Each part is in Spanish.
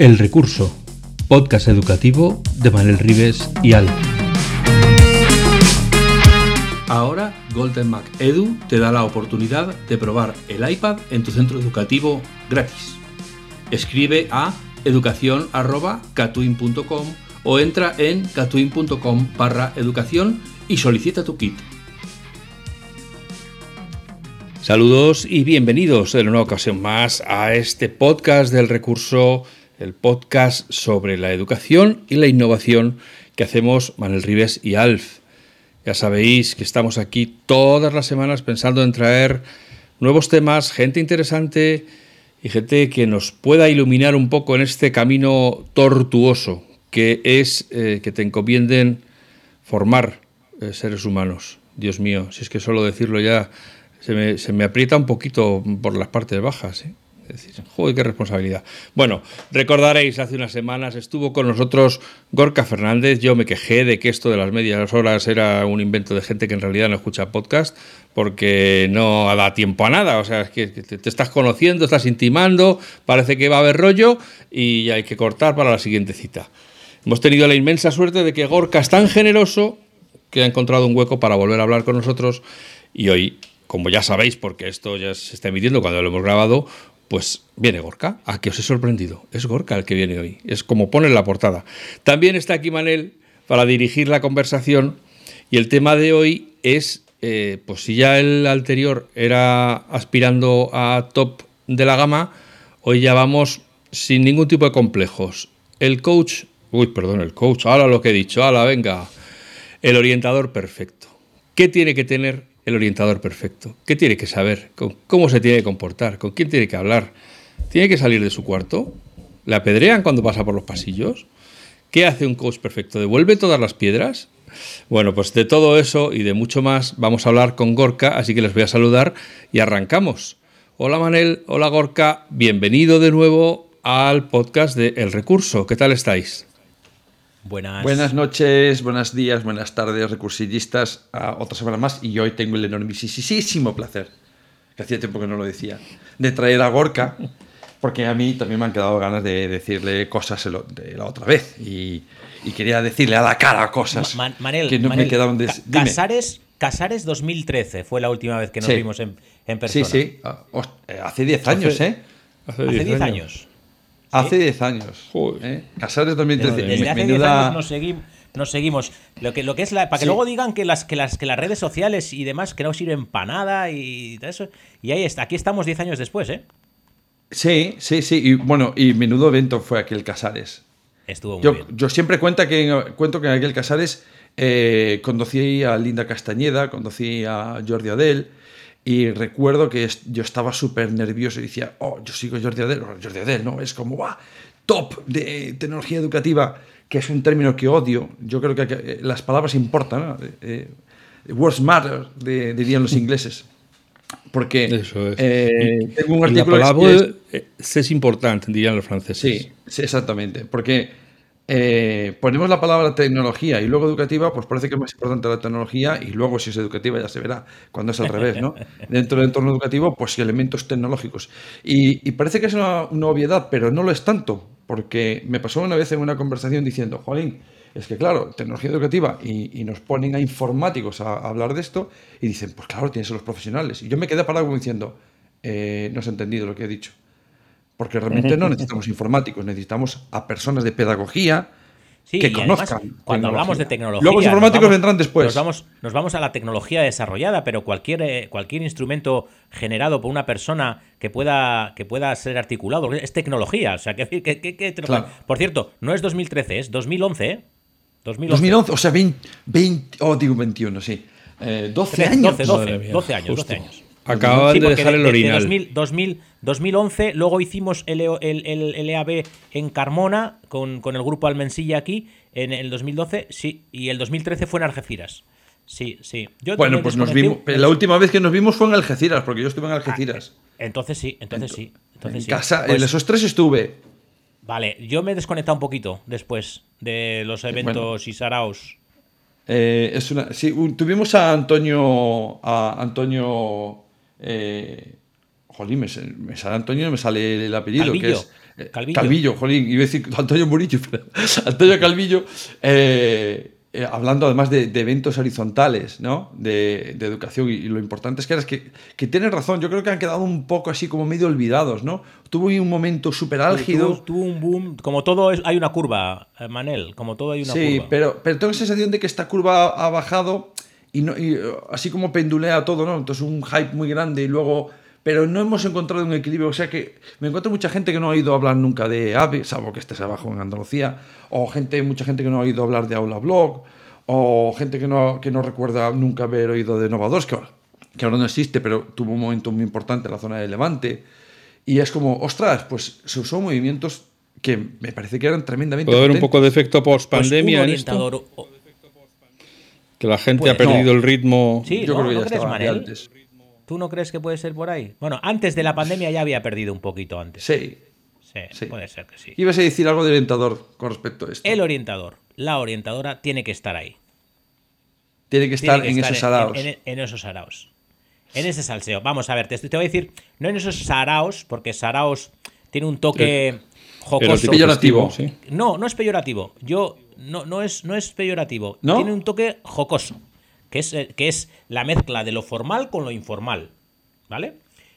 El Recurso, podcast educativo de Manuel Rives y Al. Ahora Golden Mac Edu te da la oportunidad de probar el iPad en tu centro educativo gratis. Escribe a educación.catuin.com o entra en catuin.com barra educación y solicita tu kit. Saludos y bienvenidos en una ocasión más a este podcast del recurso, el podcast sobre la educación y la innovación que hacemos Manuel Rives y Alf. Ya sabéis que estamos aquí todas las semanas pensando en traer nuevos temas, gente interesante y gente que nos pueda iluminar un poco en este camino tortuoso que es eh, que te encomienden formar eh, seres humanos. Dios mío, si es que solo decirlo ya se me, se me aprieta un poquito por las partes bajas. ¿eh? Joder, qué responsabilidad. Bueno, recordaréis, hace unas semanas estuvo con nosotros Gorka Fernández. Yo me quejé de que esto de las medias horas era un invento de gente que en realidad no escucha podcast, porque no da tiempo a nada. O sea, es que te estás conociendo, estás intimando, parece que va a haber rollo y hay que cortar para la siguiente cita. Hemos tenido la inmensa suerte de que Gorka es tan generoso que ha encontrado un hueco para volver a hablar con nosotros y hoy como ya sabéis, porque esto ya se está emitiendo cuando lo hemos grabado, pues viene Gorka. ¿A que os he sorprendido? Es Gorka el que viene hoy. Es como pone en la portada. También está aquí Manel para dirigir la conversación. Y el tema de hoy es, eh, pues si ya el anterior era aspirando a top de la gama, hoy ya vamos sin ningún tipo de complejos. El coach, uy, perdón, el coach, ahora lo que he dicho, ahora venga, el orientador perfecto. ¿Qué tiene que tener el orientador perfecto? ¿Qué tiene que saber? ¿Cómo se tiene que comportar? ¿Con quién tiene que hablar? ¿Tiene que salir de su cuarto? ¿Le apedrean cuando pasa por los pasillos? ¿Qué hace un coach perfecto? ¿Devuelve todas las piedras? Bueno, pues de todo eso y de mucho más vamos a hablar con Gorka, así que les voy a saludar y arrancamos. Hola Manel, hola Gorka, bienvenido de nuevo al podcast de El Recurso. ¿Qué tal estáis? Buenas. Buenas noches, buenos días, buenas tardes, recursillistas. A otra semana más y hoy tengo el enormísimo placer, que hacía tiempo que no lo decía, de traer a Gorka, porque a mí también me han quedado ganas de decirle cosas de la otra vez y, quería decirle a la cara cosas Manel, que no me quedaron de... Casares, Casares 2013 fue la última vez que nos vimos en, persona. Sí, sí, ah, eh, hace 10 años, ¿eh? Hace 10 años. Hace 10 años. ¿eh? Casares 2013. Desde hace 10 años nos seguimos. Nos seguimos. Lo que, lo que es la, para que luego digan que las, que, las, que las redes sociales y demás que no sirven para nada y eso. Y ahí está. Aquí estamos 10 años después, ¿eh? Sí, sí, sí. Y bueno, y menudo evento fue aquel Casares. Estuvo muy yo, bien. Yo siempre cuento que, cuento que en aquel Casares eh, conocí a Linda Castañeda, conocí a Jordi Adel y recuerdo que yo estaba súper nervioso y decía, oh, yo sigo Jordi Adel, Jordi Adel, ¿no? Es como, ¡guau! Top de tecnología educativa, que es un término que odio. Yo creo que, eh, las palabras importan, ¿no? Eh, words matter, dirían los ingleses. Porque Eso es. Eh, tengo un artículo. La palabra es, es, importante, dirían los franceses. Sí, sí exactamente. Porque eh, ponemos la palabra tecnología y luego educativa, pues parece que es más importante la tecnología y luego si es educativa ya se verá cuando es al revés, ¿no? Dentro del entorno educativo, pues elementos tecnológicos. Y, parece que es una, obviedad, pero no lo es tanto, porque me pasó una vez en una conversación diciendo, Juanín, es que claro, tecnología educativa y, nos ponen a informáticos a, hablar de esto y dicen, pues claro, tienes a los profesionales. Y yo me quedé parado como diciendo, eh, no has entendido lo que he dicho. Porque realmente no necesitamos informáticos, necesitamos a personas de pedagogía que conozcan. cuando hablamos de tecnología. Luego los informáticos vendrán después. Nos vamos, nos vamos a la tecnología desarrollada, pero cualquier, eh, cualquier instrumento generado por una persona que pueda, que pueda ser articulado es tecnología. O sea, que, Por cierto, no es 2013, es 2011. 2011, 2011 o sea, 20, oh, digo 21, sí. 12 eh, años. 12, 12, 12 años, 12 años. Acaban de dejar el orinal. 2000, 2011, luego hicimos el, el, el, EAB en Carmona con, con, el grupo Almensilla aquí en el 2012, sí, y el 2013 fue en Algeciras. Sí, sí. bueno, pues nos vimos. La última vez que nos vimos fue en Algeciras, porque yo estuve en Algeciras. Ah, entonces sí, entonces sí. Entonces en casa, en pues esos tres estuve. Vale, yo me he desconectado un poquito después de los eventos y saraos. Eh, es una, sí, tuvimos a Antonio, a Antonio eh, Jolín, me, sale Antonio me sale el apellido, Calvillo. que es. Eh, Calvillo. jolín, iba a decir Antonio Murillo, pero Antonio Calvillo. Eh, eh, hablando además de, eventos horizontales, ¿no? De, educación y, lo importante es que, es que, que tienen razón, yo creo que han quedado un poco así como medio olvidados, ¿no? Tuvo un momento súper álgido. Tuvo, un boom, como todo es, hay una curva, Manel, como todo hay una curva. Sí, pero, pero tengo la sensación de que esta curva ha bajado y, no, y así como pendulea todo, ¿no? Entonces un hype muy grande y luego pero no hemos encontrado un equilibrio. O sea que me encuentro mucha gente que no ha oído hablar nunca de AVE, salvo que estés abajo en Andalucía, o gente, mucha gente que no ha oído hablar de Aula Blog, o gente que no, que no recuerda nunca haber oído de Nova 2, que, que ahora no existe, pero tuvo un momento muy importante en la zona de Levante. Y es como, ostras, pues se usó movimientos que me parece que eran tremendamente. ¿Puede haber un poco de efecto post-pandemia pues Que la gente ha perdido el ritmo. Sí, yo creo que ya estaba antes. ¿Tú no crees que puede ser por ahí? Bueno, antes de la pandemia ya había perdido un poquito antes. Sí. Sí, puede ser que sí. Ibas a decir algo de orientador con respecto a esto. El orientador, la orientadora, tiene que estar ahí. Tiene que estar, en, esos araos. En, esos araos. En ese salseo. Vamos a ver, te, te, voy a decir, no en esos saraos, porque saraos tiene un toque jocoso. peyorativo. No, no es peyorativo. Yo, no, no, es, no es peyorativo. Tiene un toque jocoso que es, eh, que es la mezcla de lo formal con lo informal, ¿vale?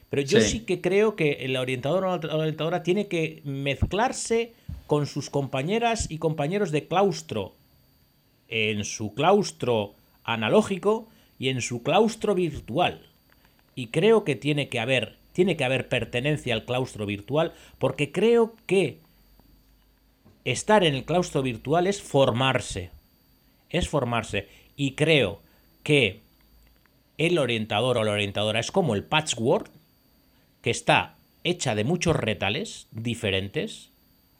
Pero yo sí, que creo que el orientador o la orientadora tiene que mezclarse con sus compañeras y compañeros de claustro en su claustro analógico y en su claustro virtual. Y creo que tiene que haber, tiene que haber pertenencia al claustro virtual porque creo que estar en el claustro virtual es formarse. Es formarse. Y creo que el orientador o la orientadora es como el patchwork, que está hecha de muchos retales diferentes.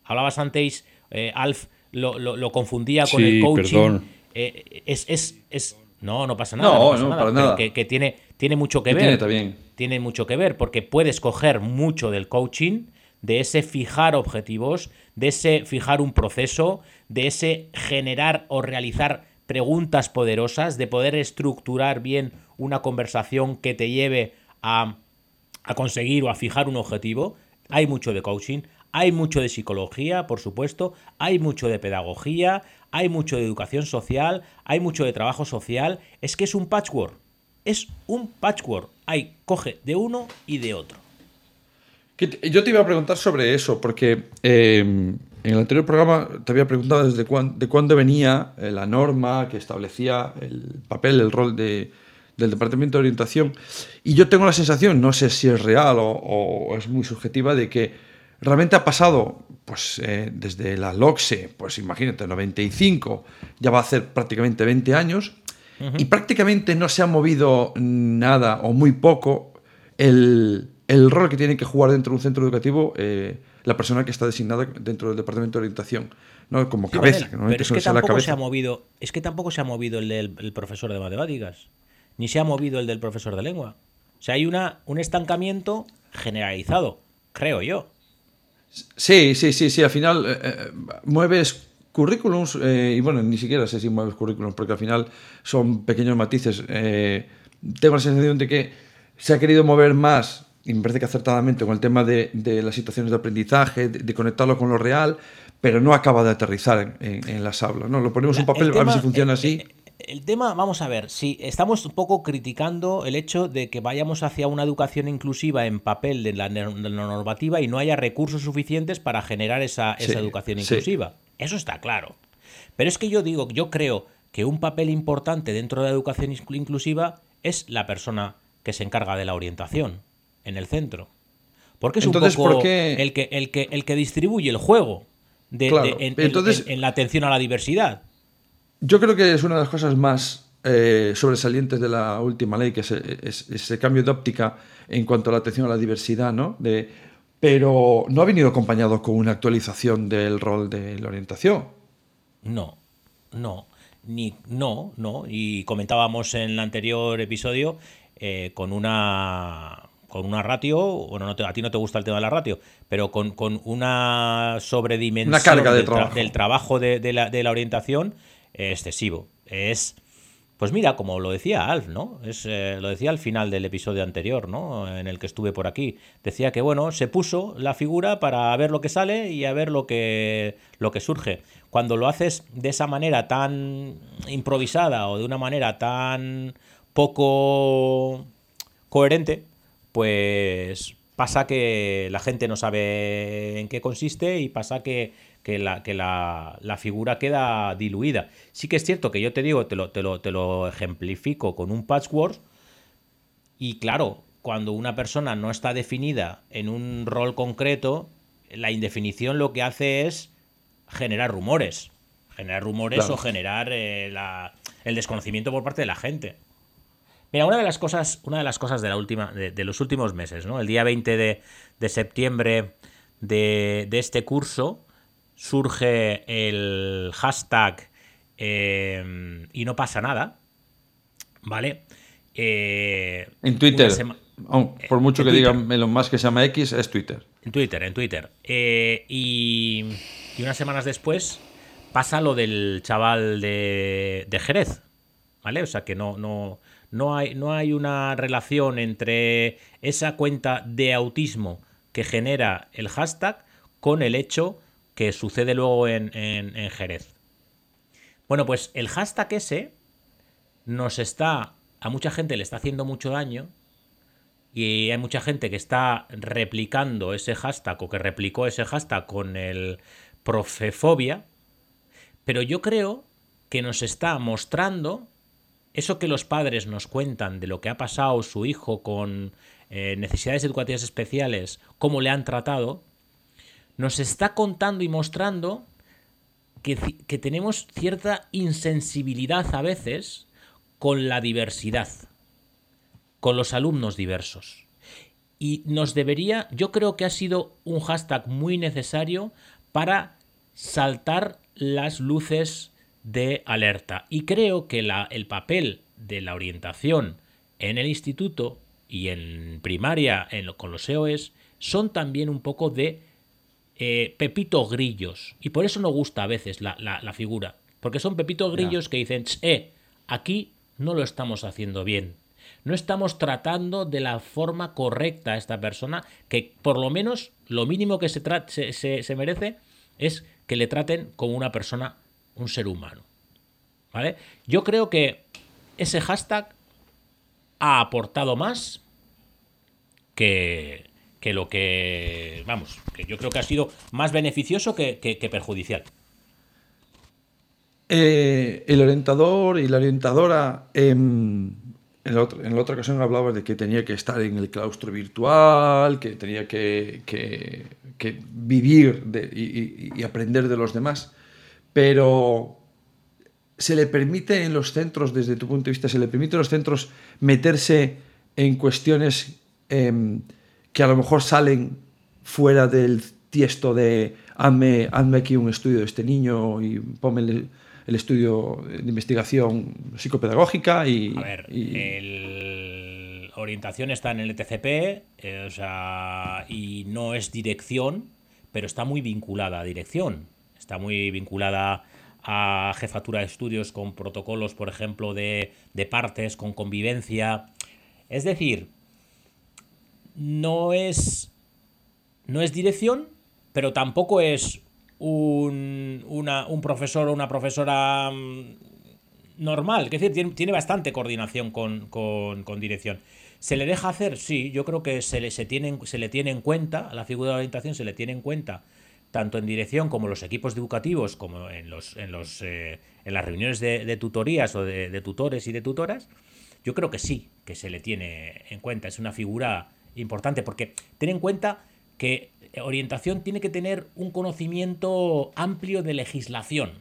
Hablabas antes, eh, Alf lo, confundía con el coaching. Eh, es, es, no, no pasa nada. No, no, para nada. Que, tiene, tiene mucho que, ver. Tiene, tiene mucho que ver porque puedes coger mucho del coaching, de ese fijar objetivos, de ese fijar un proceso, de ese generar o realizar preguntas poderosas, de poder estructurar bien una conversación que te lleve a, conseguir o a fijar un objetivo. Hay mucho de coaching, hay mucho de psicología, por supuesto, hay mucho de pedagogía, hay mucho de educación social, hay mucho de trabajo social. Es que es un patchwork. Es un patchwork. Hay, coge de uno y de otro. Yo te iba a preguntar sobre eso, porque em, en el anterior programa te había preguntado desde de cuándo venía eh, la norma que establecía el papel, el rol de, del Departamento de Orientación. Y yo tengo la sensación, no sé si es real o, es muy subjetiva, de que realmente ha pasado pues, eh, desde la LOCSE, pues imagínate, 95, ya va a hacer prácticamente 20 años, y prácticamente no se ha movido nada o muy poco el, el rol que tiene que jugar dentro de un centro educativo. Eh, la persona que está designada dentro del departamento de orientación, ¿no? Como cabeza. pero es que tampoco se ha movido, es que tampoco se ha movido el del profesor de matemáticas, ni se ha movido el del profesor de lengua. O sea, hay una, un estancamiento generalizado, creo yo. Sí, sí, sí, sí. Al final eh, eh, mueves currículums eh, y bueno, ni siquiera sé si mueves currículums porque al final son pequeños matices. tengo la sensación de que se ha querido mover más y me parece que acertadamente con el tema de, las situaciones de aprendizaje, de, conectarlo con lo real, pero no acaba de aterrizar en, las aulas. ¿no? Lo ponemos en un papel, a ver si funciona así. El, tema, vamos a ver, si estamos un poco criticando el hecho de que vayamos hacia una educación inclusiva en papel de la, normativa y no haya recursos suficientes para generar esa, educación inclusiva. Eso está claro. Pero es que yo digo, yo creo que un papel importante dentro de la educación inclusiva es la persona que se encarga de la orientación en el centro. Porque es un poco el, que, el, que, el que distribuye el juego de, en, la atención a la diversidad. Yo creo que es una de las cosas más eh, sobresalientes de la última ley, que es, ese cambio de óptica en cuanto a la atención a la diversidad, ¿no? De, pero no ha venido acompañado con una actualización del rol de la orientación. No, no, ni no, no. Y comentábamos en el anterior episodio eh, con una con una ratio, bueno, no a ti no te gusta el tema de la ratio, pero con, una sobredimensión una carga del, trabajo, del trabajo de, la, orientación excesivo. Es Pues mira, como lo decía Alf, ¿no? Es, eh, lo decía al final del episodio anterior, ¿no? En el que estuve por aquí. Decía que, bueno, se puso la figura para ver lo que sale y a ver lo que, lo que surge. Cuando lo haces de esa manera tan improvisada o de una manera tan poco coherente, pues pasa que la gente no sabe en qué consiste y pasa que que la, que la, figura queda diluida. Sí que es cierto que yo te digo, te lo, te lo, te lo ejemplifico con un patchwork y claro, cuando una persona no está definida en un rol concreto, la indefinición lo que hace es generar rumores. Generar rumores o generar eh, el desconocimiento por parte de la gente. Mira, una de las cosas, una de las cosas de la última, de, los últimos meses, ¿no? El día 20 de, de septiembre de, de, este curso, surge el hashtag em, y no pasa nada, ¿vale? Eh, en Twitter. por mucho que digan Elon Musk que se llama X, es Twitter. En Twitter, en Twitter. Eh, y, unas semanas después pasa lo del chaval de, de Jerez, ¿vale? O sea que no, no, no, hay, no hay una relación entre esa cuenta de autismo que genera el hashtag con el hecho que sucede luego en, Jerez. Bueno, pues el hashtag ese nos está, a mucha gente le está haciendo mucho daño y hay mucha gente que está replicando ese hashtag o que replicó ese hashtag con el profefobia, pero yo creo que nos está mostrando eso que los padres nos cuentan de lo que ha pasado su hijo con eh, necesidades educativas especiales, cómo le han tratado, nos está contando y mostrando que, tenemos cierta insensibilidad a veces con la diversidad, con los alumnos diversos. Y nos debería, yo creo que ha sido un hashtag muy necesario para saltar las luces de alerta. Y creo que la, el papel de la orientación en el instituto y en primaria en, con los EOEs son también un poco de eh, Pepito Grillos. Y por eso no gusta a veces la, figura. Porque son Pepito Grillos que dicen, eh, aquí no lo estamos haciendo bien. No estamos tratando de la forma correcta a esta persona, que por lo menos lo mínimo que se, se, se, merece es que le traten como una persona, un ser humano. ¿Vale? Yo creo que ese hashtag ha aportado más que, que lo que, vamos, que yo creo que ha sido más beneficioso que, perjudicial. Eh, el orientador y la orientadora, en, la otra, ocasión hablabas de que tenía que estar en el claustro virtual, que tenía que, vivir y, aprender de los demás, pero se le permite en los centros, desde tu punto de vista, se le permite a los centros meterse en cuestiones... Em, que a lo mejor salen fuera del tiesto de hazme, aquí un estudio de este niño y ponme el, estudio de investigación psicopedagógica y... A ver, el... orientación está en el ETCP eh, o sea, y no es dirección, pero está muy vinculada a dirección. Está muy vinculada a jefatura de estudios con protocolos, por ejemplo, de, de partes, con convivencia. Es decir, no es, no es dirección, pero tampoco es un, un profesor o una profesora mm, normal. Es decir, tiene, bastante coordinación con, dirección. ¿Se le deja hacer? Sí, yo creo que se le, se, se le tiene en cuenta, a la figura de orientación se le tiene en cuenta, tanto en dirección como los equipos educativos, como en, los, en, los, eh, en las reuniones de, tutorías o de, de tutores y de tutoras. Yo creo que sí, que se le tiene en cuenta. Es una figura importante, porque ten en cuenta que orientación tiene que tener un conocimiento amplio de legislación.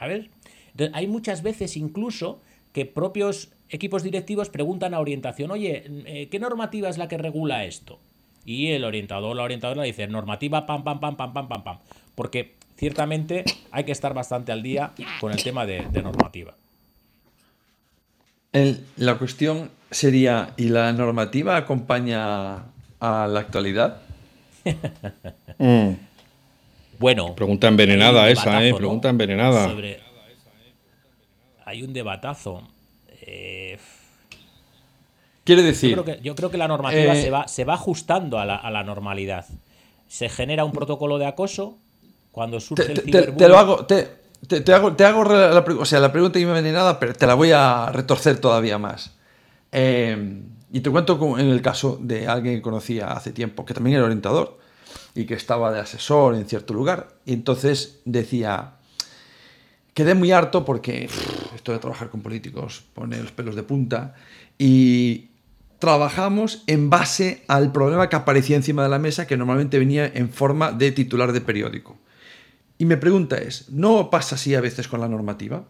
¿Sabes? Entonces, hay muchas veces incluso que propios equipos directivos preguntan a orientación, oye, eh, ¿qué normativa es la que regula esto? Y el orientador, la orientadora dice, normativa, pam, pam, pam, pam, pam, pam, pam. Porque ciertamente hay que estar bastante al día con el tema de, normativa. la cuestión sería, ¿y la normativa acompaña a la actualidad? Mm. Bueno. Pregunta envenenada esa, ¿eh? Pregunta envenenada. Hay un debatazo. Eh, Quiere decir. Yo creo que, la normativa se, va, se va ajustando a la, normalidad. Se genera un protocolo de acoso cuando surge el te, te, lo hago. Te, hago, te hago la, o sea, la pregunta no me viene nada, pero te la voy a retorcer todavía más. y te cuento en el caso de alguien que conocía hace tiempo, que también era orientador y que estaba de asesor en cierto lugar. Y entonces decía, quedé muy harto porque esto de trabajar con políticos pone los pelos de punta y trabajamos en base al problema que aparecía encima de la mesa que normalmente venía en forma de titular de periódico. Y mi pregunta es, ¿no pasa así a veces con la normativa?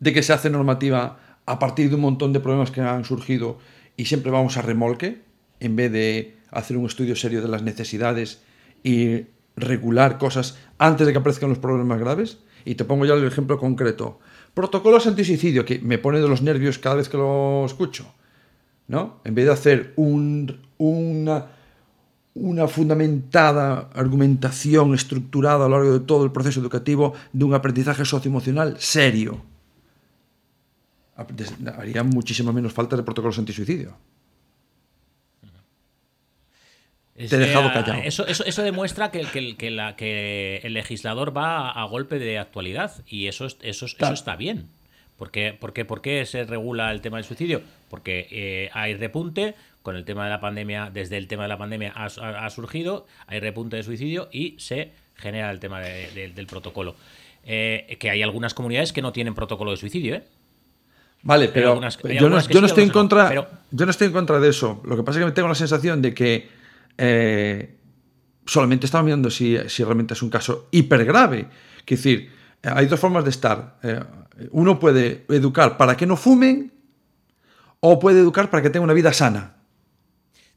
De que se hace normativa a partir de un montón de problemas que han surgido y siempre vamos a remolque en vez de hacer un estudio serio de las necesidades y regular cosas antes de que aparezcan los problemas graves. Y te pongo ya el ejemplo concreto. Protocolos anti-suicidio, que me pone de los nervios cada vez que lo escucho. ¿No? En vez de hacer un, una, una fundamentada argumentación estructurada a lo largo de todo el proceso educativo de un aprendizaje socioemocional serio. Haría muchísima menos falta de protocolos anti-suicidio. Te he dejado callado. Eso, eso, eso demuestra que, que, la, que, el legislador va a, golpe de actualidad y eso, eso, eso está bien. ¿Por qué, por, qué, se regula el tema del suicidio? Porque eh, hay repunte, con el tema de la pandemia, desde el tema de la pandemia ha, surgido, hay repunte de suicidio y se genera el tema del protocolo. Eh, que hay algunas comunidades que no tienen protocolo de suicidio, ¿eh? Vale, pero yo, no, estoy en contra, yo no estoy en contra de eso. Lo que pasa es que tengo la sensación de que eh, solamente estamos mirando si, realmente es un caso hiper grave. Es decir, hay dos formas de estar. Eh, uno puede educar para que no fumen o puede educar para que tengan una vida sana.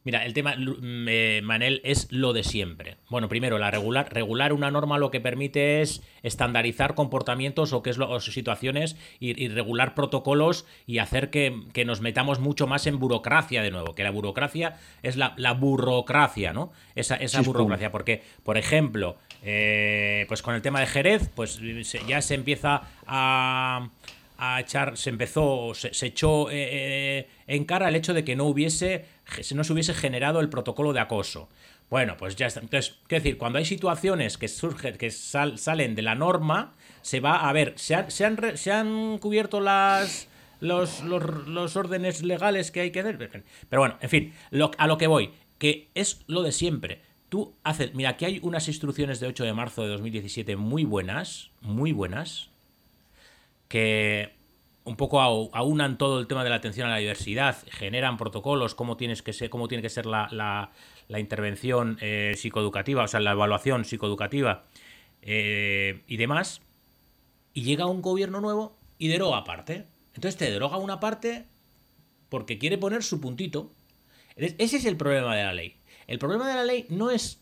Mira, el tema, Manel, es lo de siempre. Bueno, primero, la regular, regular una norma lo que permite es estandarizar comportamientos o, qué es lo, situaciones y, regular protocolos y hacer que, nos metamos mucho más en burocracia de nuevo, que la burocracia es la, burocracia, ¿no? Esa, esa burocracia, porque, por ejemplo, eh, pues con el tema de Jerez, pues ya se empieza a a echar, se empezó, se, echó eh, eh, en cara el hecho de que no hubiese, no se hubiese generado el protocolo de acoso. Bueno, pues ya está. Entonces, quiero decir, cuando hay situaciones que surgen, que salen de la norma, se va a ver, se han, se han, se han cubierto las, los, los, órdenes legales que hay que hacer. Pero bueno, en fin, a lo que voy, que es lo de siempre. Tú haces, mira, aquí hay unas instrucciones de 8 de marzo de 2017 muy buenas, muy buenas, que un poco aunan todo el tema de la atención a la diversidad, generan protocolos, cómo, tienes que cómo tiene que ser la, intervención eh, psicoeducativa, o sea, la evaluación psicoeducativa eh, y demás, y llega un gobierno nuevo y deroga parte. Entonces te deroga una parte porque quiere poner su puntito. Ese es el problema de la ley. El problema de la ley no es.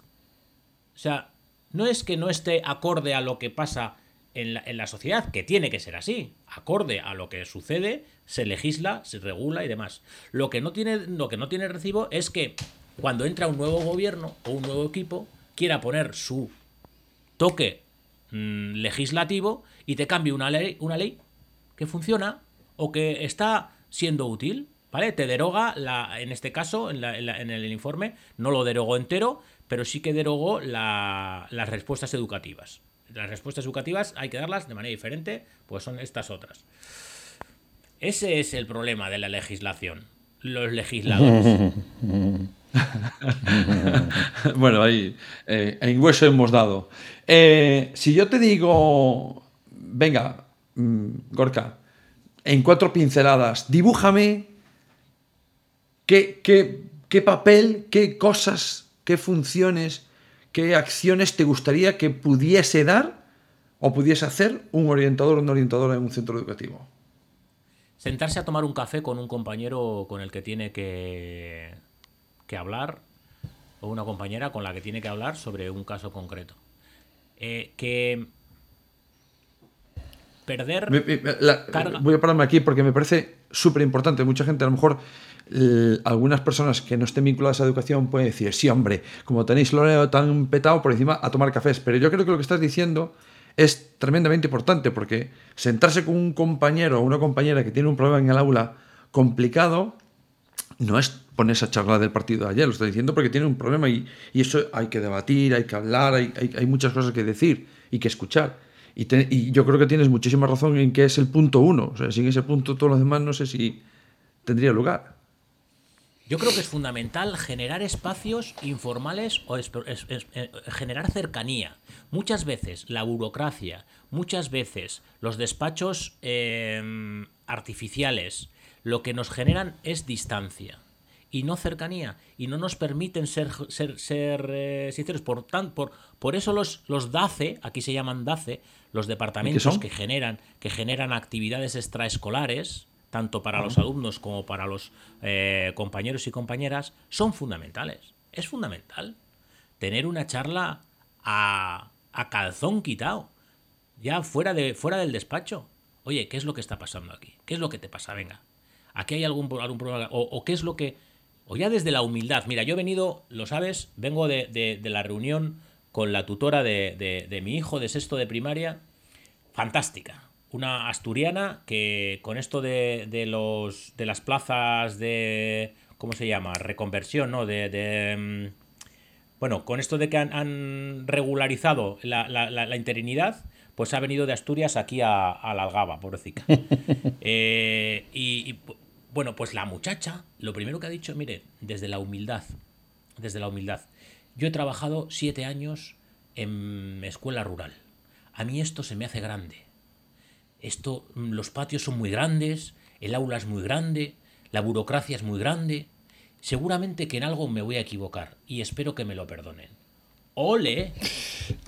O sea, no es que no esté acorde a lo que pasa en la, sociedad, que tiene que ser así, acorde a lo que sucede, se legisla, se regula y demás. Lo que no tiene, lo que no tiene recibo es que cuando entra un nuevo gobierno o un nuevo equipo, quiera poner su toque mm, legislativo y te cambie una ley, una ley que funciona o que está siendo útil. ¿Vale? Te deroga, la, en este caso, en, el informe, no lo derogó entero, pero sí que derogó las respuestas educativas las respuestas educativas hay que darlas de manera diferente, pues son estas otras. Ese es el problema de la legislación. Los legisladores. bueno, ahí eh, en hueso hemos dado. Eh, si yo te digo, venga, mm, Gorka, en cuatro pinceladas, dibújame qué, papel, qué cosas, qué funciones ¿qué acciones te gustaría que pudiese dar o pudiese hacer un orientador o una orientadora en un centro educativo? Sentarse a tomar un café con un compañero con el que tiene que, que hablar o una compañera con la que tiene que hablar sobre un caso concreto. Eh, que perder. Voy a pararme aquí porque me parece súper importante. Mucha gente a lo mejor algunas personas que no estén vinculadas a educación pueden decir, sí, hombre, como tenéis lo tan petado por encima a tomar cafés. Pero yo creo que lo que estás diciendo es tremendamente importante porque sentarse con un compañero o una compañera que tiene un problema en el aula complicado no es ponerse a charlar del partido de ayer, lo estoy diciendo porque tiene un problema y, eso hay que debatir, hay que hablar, hay, hay, muchas cosas que decir y que escuchar. Y, y, yo creo que tienes muchísima razón en que es el punto uno. O sea, sin ese punto todo lo demás no sé si tendría lugar. Yo creo que es fundamental generar espacios informales o eh, generar cercanía. Muchas veces la burocracia, muchas veces los despachos em, artificiales, lo que nos generan es distancia y no cercanía y no nos permiten ser, ser, ser eh, sinceros. Por, tan, por, por eso los, los DACE, aquí se llaman DACE, los departamentos que generan, que generan actividades extraescolares, tanto para los alumnos como para los eh, compañeros y compañeras, son fundamentales. Es fundamental tener una charla a, calzón quitado, ya fuera, de, fuera del despacho. Oye, ¿qué es lo que está pasando aquí? ¿Qué es lo que te pasa? Venga, aquí hay algún, algún problema. O, qué es lo que... O ya desde la humildad. Mira, yo he venido, lo sabes, vengo de, la reunión con la tutora de, de mi hijo de sexto de primaria. Fantástica una asturiana que con esto de, los, de las plazas de, ¿cómo se llama? Reconversión, ¿no? De, mm, bueno, con esto de que han, regularizado la, la, interinidad, pues ha venido de Asturias aquí a, la Algaba, pobrecita. eh, y, bueno, pues la muchacha, lo primero que ha dicho, mire, desde la humildad, desde la humildad. Yo he trabajado siete años en escuela rural. A mí esto se me hace grande esto, mm, los patios son muy grandes, el aula es muy grande, la burocracia es muy grande. Seguramente que en algo me voy a equivocar y espero que me lo perdonen. Ole.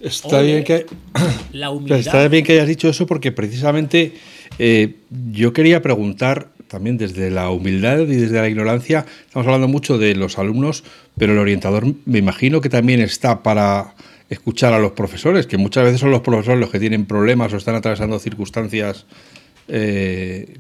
Está, bien, que, la está bien que hayas dicho eso porque precisamente eh, yo quería preguntar también desde la humildad y desde la ignorancia, estamos hablando mucho de los alumnos, pero el orientador me imagino que también está para escuchar a los profesores, que muchas veces son los profesores los que tienen problemas o están atravesando circunstancias eh,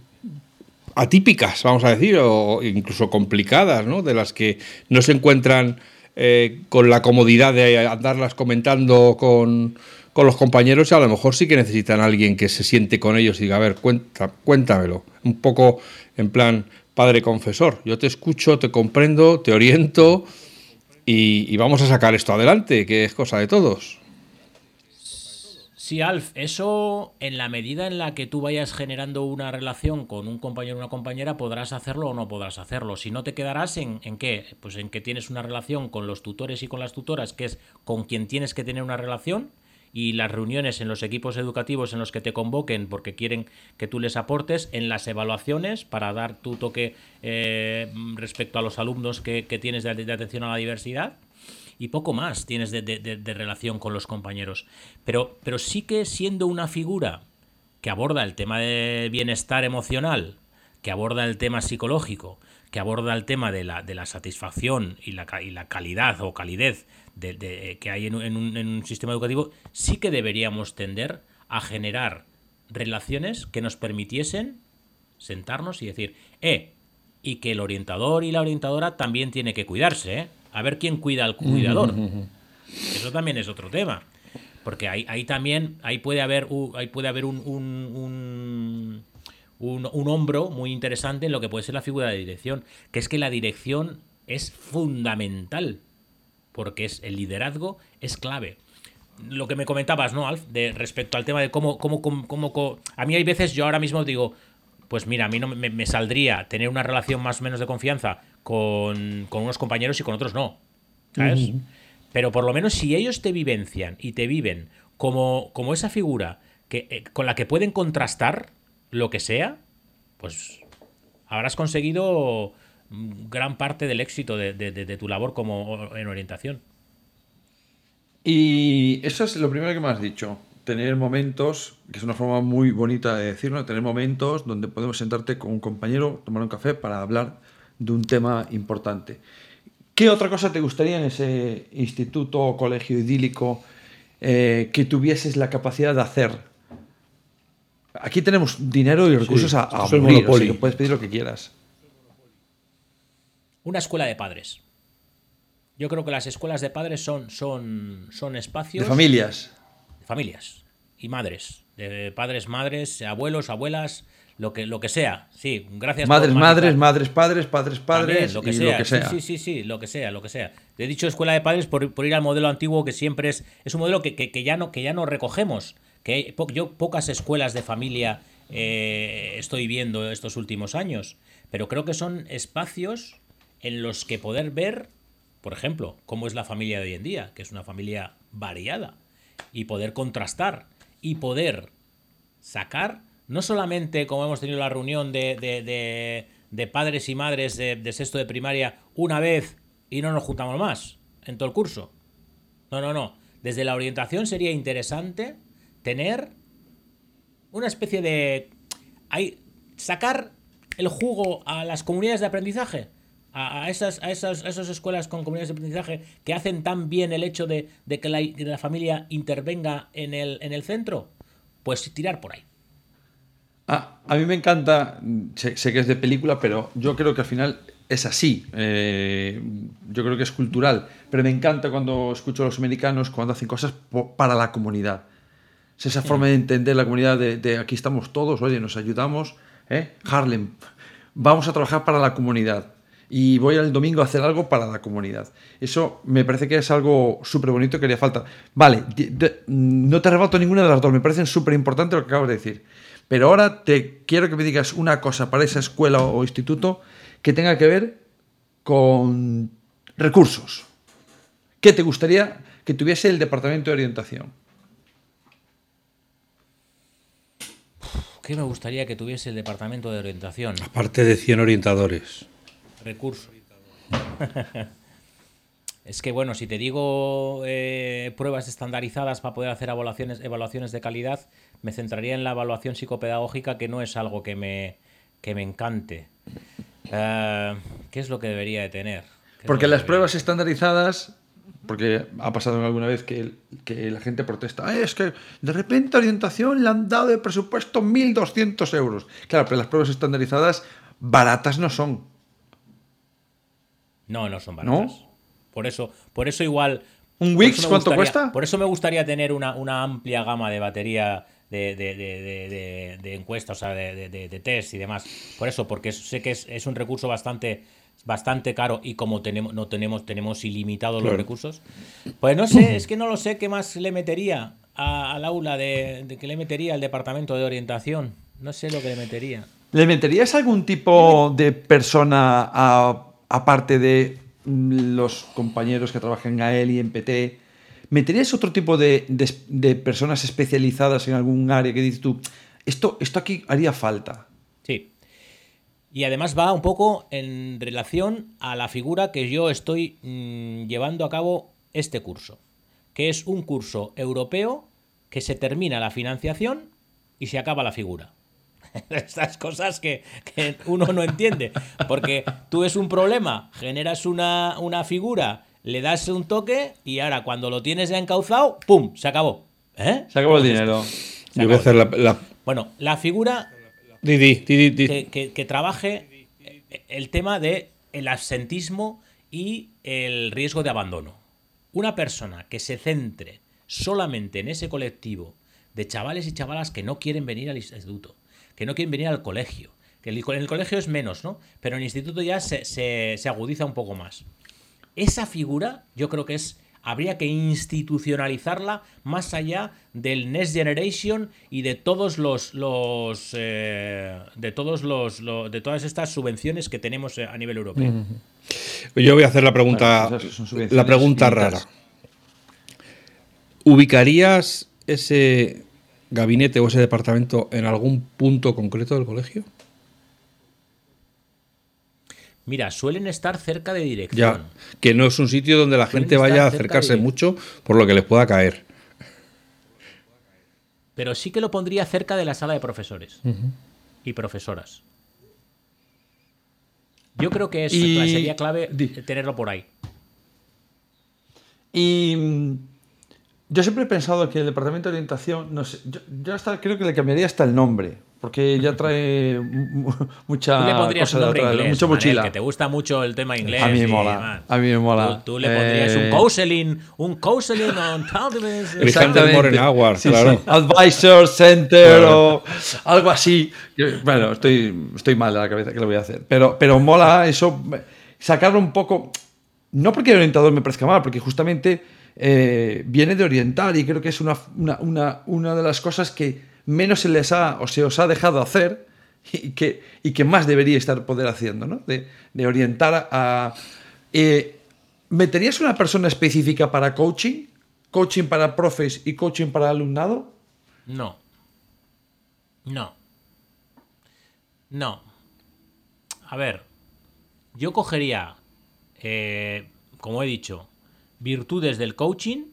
atípicas, vamos a decir, o incluso complicadas, ¿no? de las que no se encuentran eh, con la comodidad de andarlas comentando con, con, los compañeros y a lo mejor sí que necesitan a alguien que se siente con ellos y diga, a ver, cuenta, cuéntamelo, un poco en plan padre confesor, yo te escucho, te comprendo, te oriento y, vamos a sacar esto adelante, que es cosa de todos. Sí, Alf, eso en la medida en la que tú vayas generando una relación con un compañero o una compañera, podrás hacerlo o no podrás hacerlo. Si no te quedarás en, en qué, pues en que tienes una relación con los tutores y con las tutoras, que es con quien tienes que tener una relación, y las reuniones en los equipos educativos en los que te convoquen porque quieren que tú les aportes, en las evaluaciones para dar tu toque eh, respecto a los alumnos que, tienes de, atención a la diversidad y poco más tienes de, relación con los compañeros. Pero, pero sí que siendo una figura que aborda el tema de bienestar emocional, que aborda el tema psicológico, que aborda el tema de la, de la satisfacción y la, y la calidad o calidez de, que hay en, un, sistema educativo, sí que deberíamos tender a generar relaciones que nos permitiesen sentarnos y decir, eh, y que el orientador y la orientadora también tiene que cuidarse, ¿eh? A ver quién cuida al cuidador. Eso también es otro tema. Porque ahí, ahí también, ahí puede haber, ahí puede haber un, un, un, un, hombro muy interesante en lo que puede ser la figura de dirección, que es que la dirección es fundamental porque es el liderazgo es clave. Lo que me comentabas, ¿no, Alf? De respecto al tema de cómo, cómo, cómo, a mí hay veces yo ahora mismo digo, pues mira, a mí no me, saldría tener una relación más o menos de confianza con, unos compañeros y con otros no. ¿Sabes? Pero por lo menos si ellos te vivencian y te viven como, como esa figura que, eh, con la que pueden contrastar lo que sea, pues habrás conseguido gran parte del éxito de, tu labor como en orientación. Y eso es lo primero que me has dicho. Tener momentos, que es una forma muy bonita de decirlo, tener momentos donde podemos sentarte con un compañero, tomar un café para hablar de un tema importante. ¿Qué otra cosa te gustaría en ese instituto o colegio idílico eh, que tuvieses la capacidad de hacer? Aquí tenemos dinero y recursos a, a puedes pedir lo que quieras. Una escuela de padres. Yo creo que las escuelas de padres son, son, son espacios. De familias. De familias. y madres, de padres, madres, abuelos, abuelas, lo que, lo que sea. Sí, gracias. Madres, madres, madres, padres, padres, padres, lo que, sea. Sí, sí, sí, lo que sea, lo que sea. He dicho escuela de padres por, ir al modelo antiguo que siempre es, es un modelo que, que, ya, no, que ya no recogemos. Que yo pocas escuelas de familia eh, estoy viendo estos últimos años, pero creo que son espacios en los que poder ver, por ejemplo, cómo es la familia de hoy en día, que es una familia variada, y poder contrastar y poder sacar no solamente como hemos tenido la reunión de, de, padres y madres de, sexto de primaria una vez y no nos juntamos más en todo el curso. No, no, no. Desde la orientación sería interesante tener una especie de... Hay, sacar el jugo a las comunidades de aprendizaje, a, esas, a, esas, esas escuelas con comunidades de aprendizaje que hacen tan bien el hecho de, que, la, la, familia intervenga en el, en el centro, pues tirar por ahí. Ah, a mí me encanta, sé, que es de película, pero yo creo que al final es así. Eh, yo creo que es cultural. Pero me encanta cuando escucho a los americanos cuando hacen cosas para la comunidad. Es esa forma de entender la comunidad de, aquí estamos todos, oye, nos ayudamos. ¿eh? Harlem, vamos a trabajar para la comunidad. Y voy el domingo a hacer algo para la comunidad. Eso me parece que es algo súper bonito que haría falta. Vale, no te rebato ninguna de las dos, me parecen súper importante lo que acabas de decir. Pero ahora te quiero que me digas una cosa para esa escuela o instituto que tenga que ver con recursos. ¿Qué te gustaría que tuviese el departamento de orientación? ¿Qué me gustaría que tuviese el departamento de orientación? Aparte de 100 orientadores. Recursos. Es que, bueno, si te digo eh, pruebas estandarizadas para poder hacer evaluaciones, evaluaciones de calidad, me centraría en la evaluación psicopedagógica, que no es algo que me, que me encante. Eh, ¿Qué es lo que debería de tener? Porque las pruebas estandarizadas, porque ha pasado alguna vez que, que la gente protesta, es que de repente orientación le han dado de presupuesto 1.200 euros. Claro, pero las pruebas estandarizadas baratas no son. No, no son baratas. Por eso, por eso igual. ¿Un Wix cuánto cuesta? Por eso me gustaría tener una, amplia gama de batería de, de, encuestas, o sea, de, test y demás. Por eso, porque sé que es, un recurso bastante bastante caro y como tenemos no tenemos tenemos ilimitados los recursos pues no sé es que no lo sé qué más le metería al aula de, que le metería al departamento de orientación no sé lo que le metería le meterías algún tipo de persona aparte de los compañeros que trabajan en AEL y en PT, ¿meterías otro tipo de, personas especializadas en algún área que dices tú, esto, esto aquí haría falta? Sí. Y además va un poco en relación a la figura que yo estoy mm, llevando a cabo este curso, que es un curso europeo que se termina la financiación y se acaba la figura. Estas cosas que, uno no entiende. Porque tú es un problema, generas una, figura, le das un toque y ahora cuando lo tienes ya encauzado, ¡pum! Se acabó. ¿Eh? Se acabó el dinero. Yo voy a hacer la, Bueno, la figura que, que, trabaje el tema de el absentismo y el riesgo de abandono. Una persona que se centre solamente en ese colectivo de chavales y chavalas que no quieren venir al instituto, que no quieren venir al colegio. Que en el colegio es menos, ¿no? Pero en el instituto ya se, agudiza un poco más. Esa figura yo creo que es habría que institucionalizarla más allá del Next Generation y de todos los, los eh, de todos los, de todas estas subvenciones que tenemos a nivel europeo. Yo voy a hacer la pregunta la pregunta rara. ¿Ubicarías ese gabinete o ese departamento en algún punto concreto del colegio? Mira, suelen estar cerca de dirección. Ya, que no es un sitio donde la gente vaya a acercarse mucho por lo que les pueda caer. Pero sí que lo pondría cerca de la sala de profesores y profesoras. Yo creo que sería clave tenerlo por ahí. Y yo siempre he pensado que el departamento de orientación, no sé, yo, hasta creo que le cambiaría hasta el nombre, porque ya trae mucha tú le pondrías un nombre inglés, mucha mochila. que te gusta mucho el tema inglés. A mí me mola. a mí me mola. Tú, le pondrías un eh, counseling, un counseling on Exactamente. Hours, claro. Advisor Center o algo así. Bueno, estoy, estoy mal de la cabeza que lo voy a hacer. Pero, pero mola eso, sacarlo un poco. No porque el orientador me parezca mal, porque justamente eh, viene de orientar y creo que es una, una, una, de las cosas que menos se les ha o se os ha dejado hacer y que, y que más debería estar poder haciendo, ¿no? De, de orientar a... Eh, ¿Meterías una persona específica para coaching? ¿Coaching para profes y coaching para alumnado? No. No. No. A ver, yo cogería, eh, como he dicho, virtudes del coaching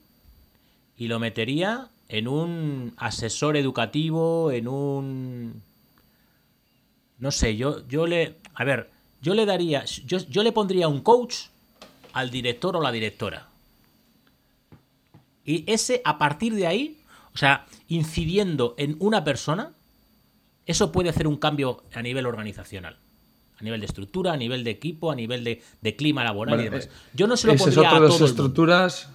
y lo metería en un asesor educativo, en un... No sé, yo, yo le... A ver, yo le daría... Yo, yo le pondría un coach al director o la directora. Y ese, a partir de ahí, o sea, incidiendo en una persona, eso puede hacer un cambio a nivel organizacional a nivel de estructura, a nivel de equipo, a nivel de, clima laboral y demás. Yo no se lo pondría a las estructuras.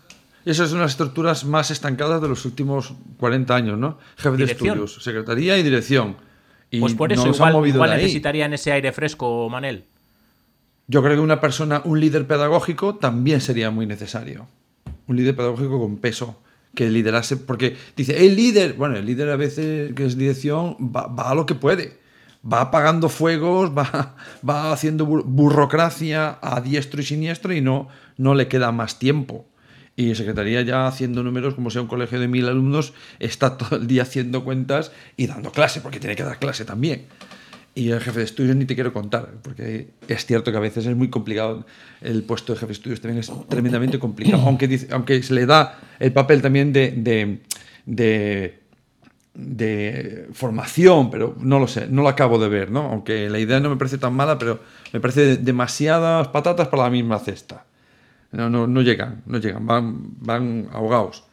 Esas son las estructuras más estancadas de los últimos 40 años, ¿no? Jefe de estudios, secretaría y dirección. Y pues por eso igual, igual necesitarían ese aire fresco, Manel. Yo creo que una persona, un líder pedagógico, también sería muy necesario. Un líder pedagógico con peso que liderase, porque dice, el líder, bueno, el líder a veces que es dirección va a lo que puede va apagando fuegos, va, va haciendo burocracia a diestro y siniestro y no, no le queda más tiempo. Y Secretaría ya haciendo números, como sea un colegio de mil alumnos, está todo el día haciendo cuentas y dando clase, porque tiene que dar clase también. Y el jefe de estudios ni te quiero contar, porque es cierto que a veces es muy complicado. El puesto de jefe de estudios también es tremendamente complicado, aunque, aunque se le da el papel también de, formación, pero no lo sé, no lo acabo de ver, ¿no? Aunque la idea no me parece tan mala, pero me parece demasiadas patatas para la misma cesta. No, no, no llegan, no llegan, van, van ahogados.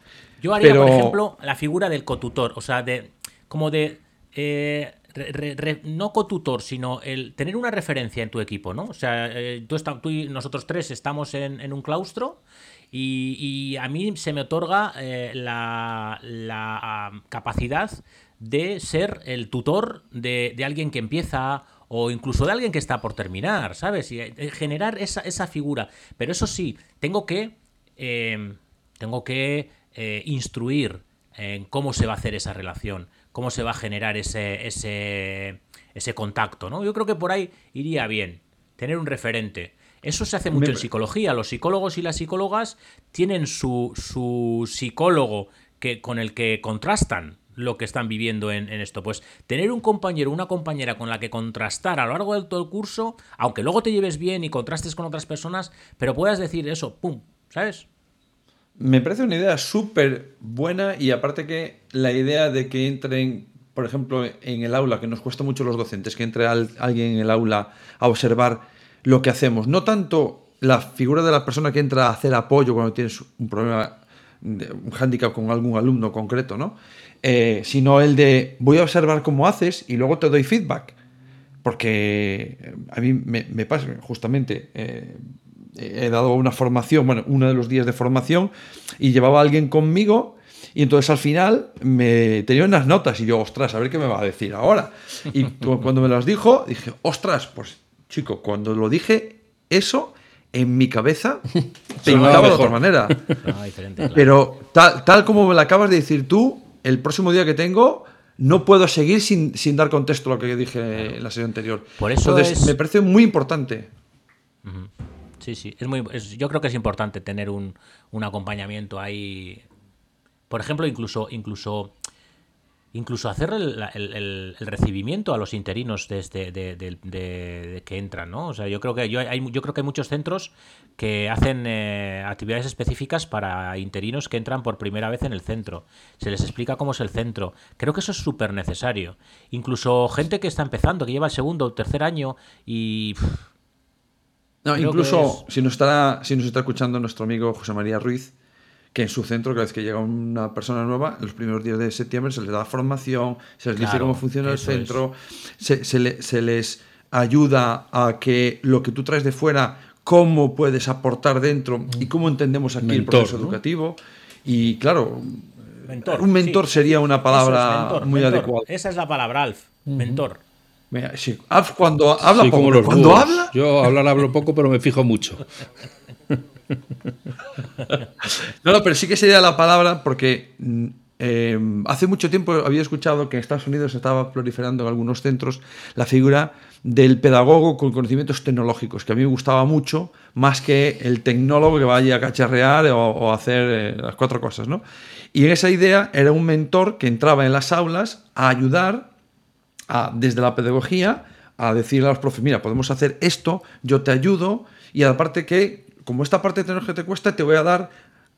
Yo haría, por ejemplo, la figura del cotutor, o sea, de como de eh, no cotutor, sino el tener una referencia en tu equipo, ¿no? O sea, eh, tú, tú, y nosotros tres estamos en, en un claustro y, a mí se me otorga eh, la, capacidad de ser el tutor de, alguien que empieza o incluso de alguien que está por terminar, ¿sabes? Y eh, generar esa, esa figura. Pero eso sí, tengo que, em, tengo que eh, instruir en cómo se va a hacer esa relación, cómo se va a generar ese, ese, ese contacto, ¿no? Yo creo que por ahí iría bien, tener un referente. Eso se hace mucho en psicología. Los psicólogos y las psicólogas tienen su, su psicólogo que, con el que contrastan lo que están viviendo en, esto. Pues tener un compañero, una compañera con la que contrastar a lo largo de todo el curso, aunque luego te lleves bien y contrastes con otras personas, pero puedas decir eso, ¡pum! ¿Sabes? Me parece una idea súper buena y aparte que la idea de que entren, por ejemplo, en el aula, que nos cuesta mucho los docentes, que entre alguien en el aula a observar lo que hacemos. No tanto la figura de la persona que entra a hacer apoyo cuando tienes un problema, un hándicap con algún alumno concreto, ¿no? Eh, sino el de voy a observar cómo haces y luego te doy feedback. Porque eh, a mí me, pasa, justamente, eh, he dado una formación, bueno, uno de los días de formación, y llevaba a alguien conmigo, y entonces al final me tenía unas notas, y yo, ostras, a ver qué me va a decir ahora. Y cuando me las dijo, dije, ostras, pues Chico, cuando lo dije, eso en mi cabeza pensaba de otra manera. Ah, Pero tal, como me lo acabas de decir tú, el próximo día que tengo, no puedo seguir sin, dar contexto a lo que dije en la serie anterior. Por eso Entonces, me parece muy importante. Sí, sí. Es muy, yo creo que es importante tener un, un acompañamiento ahí. Por ejemplo, incluso, incluso incluso hacer el, recibimiento a los interinos desde de, que entran, ¿no? O sea, yo creo que yo, hay, yo creo que hay muchos centros que hacen eh, actividades específicas para interinos que entran por primera vez en el centro. Se les explica cómo es el centro. Creo que eso es súper necesario. Incluso gente que está empezando, que lleva el segundo o tercer año y... no, incluso si, nos está, si nos está escuchando nuestro amigo José María Ruiz, que en su centro, cada vez que llega una persona nueva, los primeros días de septiembre se les da formación, se les dice cómo funciona el centro, se, se, les ayuda a que lo que tú traes de fuera, cómo puedes aportar dentro y cómo entendemos aquí el proceso educativo. Y claro, un mentor sería una palabra muy adecuada. Esa es la palabra, Alf, mentor. Alf cuando habla, como los cuando habla. Yo hablar hablo poco, pero me fijo mucho. no, no, pero sí que sería la palabra porque mm, em, hace mucho tiempo había escuchado que en Estados Unidos estaba proliferando en algunos centros la figura del pedagogo con conocimientos tecnológicos, que a mí me gustaba mucho, más que el tecnólogo que vaya a cacharrear o, hacer eh, las cuatro cosas, ¿no? Y esa idea era un mentor que entraba en las aulas a ayudar a, desde la pedagogía a decirle a los profes, mira, podemos hacer esto, yo te ayudo, y aparte que como esta parte de que te cuesta, te voy a dar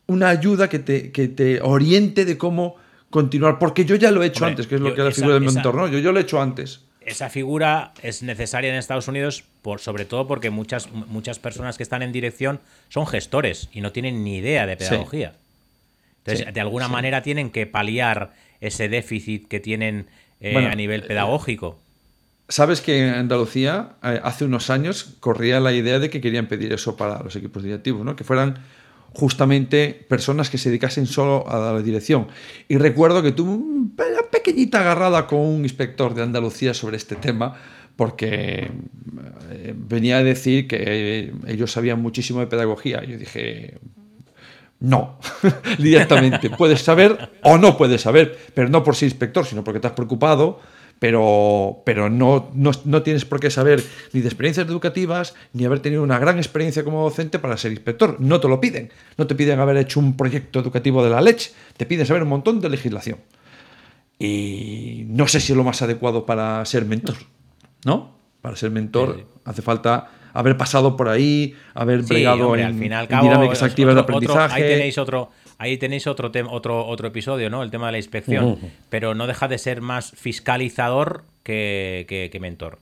una ayuda que te, que te oriente de cómo continuar, porque yo ya lo he hecho antes, que es lo que es la figura del mentor, ¿no? Yo, yo lo he hecho antes. Esa figura es necesaria en Estados Unidos, por, sobre todo porque muchas, muchas personas que están en dirección son gestores y no tienen ni idea de pedagogía. Entonces, de alguna manera tienen que paliar ese déficit que tienen eh, a nivel pedagógico. Sabes que en Andalucía eh, hace unos años corría la idea de que querían pedir eso para los equipos directivos, ¿no? que fueran justamente personas que se dedicasen solo a la dirección. Y recuerdo que tuve una pequeñita agarrada con un inspector de Andalucía sobre este tema, porque eh, venía a decir que ellos sabían muchísimo de pedagogía. Yo dije, no, directamente. Puedes saber o no puedes saber, pero no por ser inspector, sino porque te has preocupado pero, pero no, no, tienes por qué saber ni de experiencias educativas, ni haber tenido una gran experiencia como docente para ser inspector. No te lo piden. No te piden haber hecho un proyecto educativo de la leche, te piden saber un montón de legislación. Y no sé si es lo más adecuado para ser mentor, ¿no? Para ser mentor hace falta haber pasado por ahí, haber bregado en, dinámicas activas de aprendizaje. ahí tenéis otro, Ahí tenéis otro, otro, otro episodio, ¿no? El tema de la inspección. Pero no deja de ser más fiscalizador que, mentor.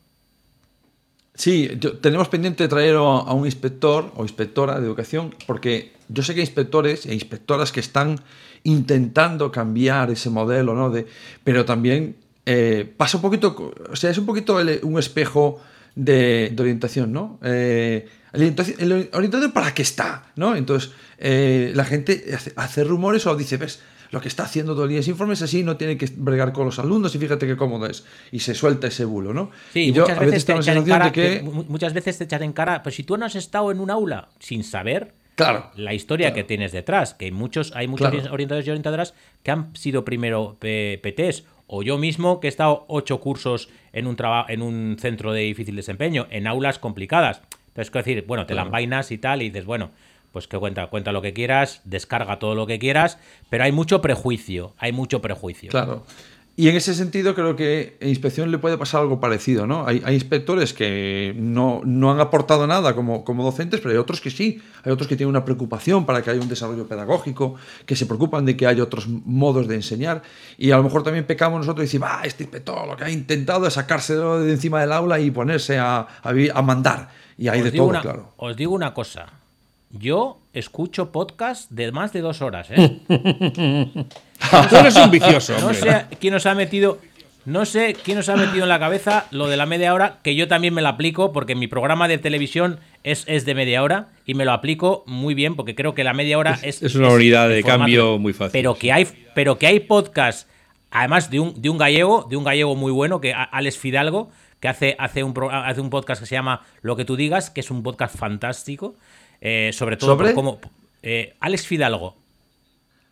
Sí, tenemos pendiente de traer a, un inspector o inspectora de educación, porque yo sé que hay inspectores e inspectoras que están intentando cambiar ese modelo, ¿no? De, pero también eh, pasa un poquito, o sea, es un poquito un espejo de, orientación, ¿no? Eh, el orientador para qué está, ¿no? Entonces, eh, la gente hace, rumores o dice, ves, lo que está haciendo todo el día es informes así, no tiene que bregar con los alumnos y fíjate qué cómodo es. Y se suelta ese bulo, ¿no? Sí, muchas, veces te echan en cara, que... muchas veces te echan en cara, pues si tú no has estado en un aula sin saber claro, la historia que tienes detrás, que hay muchos, hay muchos orientadores y orientadoras que han sido primero PTs, o yo mismo que he estado ocho cursos en un, en un centro de difícil desempeño, en aulas complicadas. Entonces, es decir, bueno, te la vainas y tal, y dices, bueno, pues que cuenta, cuenta lo que quieras, descarga todo lo que quieras, pero hay mucho prejuicio, hay mucho prejuicio. Claro. Y en ese sentido creo que en inspección le puede pasar algo parecido, ¿no? Hay, inspectores que no, han aportado nada como, como, docentes, pero hay otros que sí. Hay otros que tienen una preocupación para que haya un desarrollo pedagógico, que se preocupan de que haya otros modos de enseñar. Y a lo mejor también pecamos nosotros y decimos, ah, este inspector lo que ha intentado es sacárselo de encima del aula y ponerse a, a mandar. Y hay de todo, claro. Os digo una cosa. Yo escucho podcast de más de dos horas, ¿eh? Tú eres un vicioso. No sé quién nos ha metido. No sé quién nos ha metido en la cabeza lo de la media hora, que yo también me lo aplico, porque mi programa de televisión es, es de media hora y me lo aplico muy bien, porque creo que la media hora es. Es, una unidad de, cambio muy fácil. Pero que hay, pero que hay podcast, además de un, de un gallego, de un gallego muy bueno, que Alex Fidalgo, que hace, hace, un, hace un podcast que se llama Lo que tú digas, que es un podcast fantástico, eh, sobre todo ¿Sobre? como eh, Alex Fidalgo.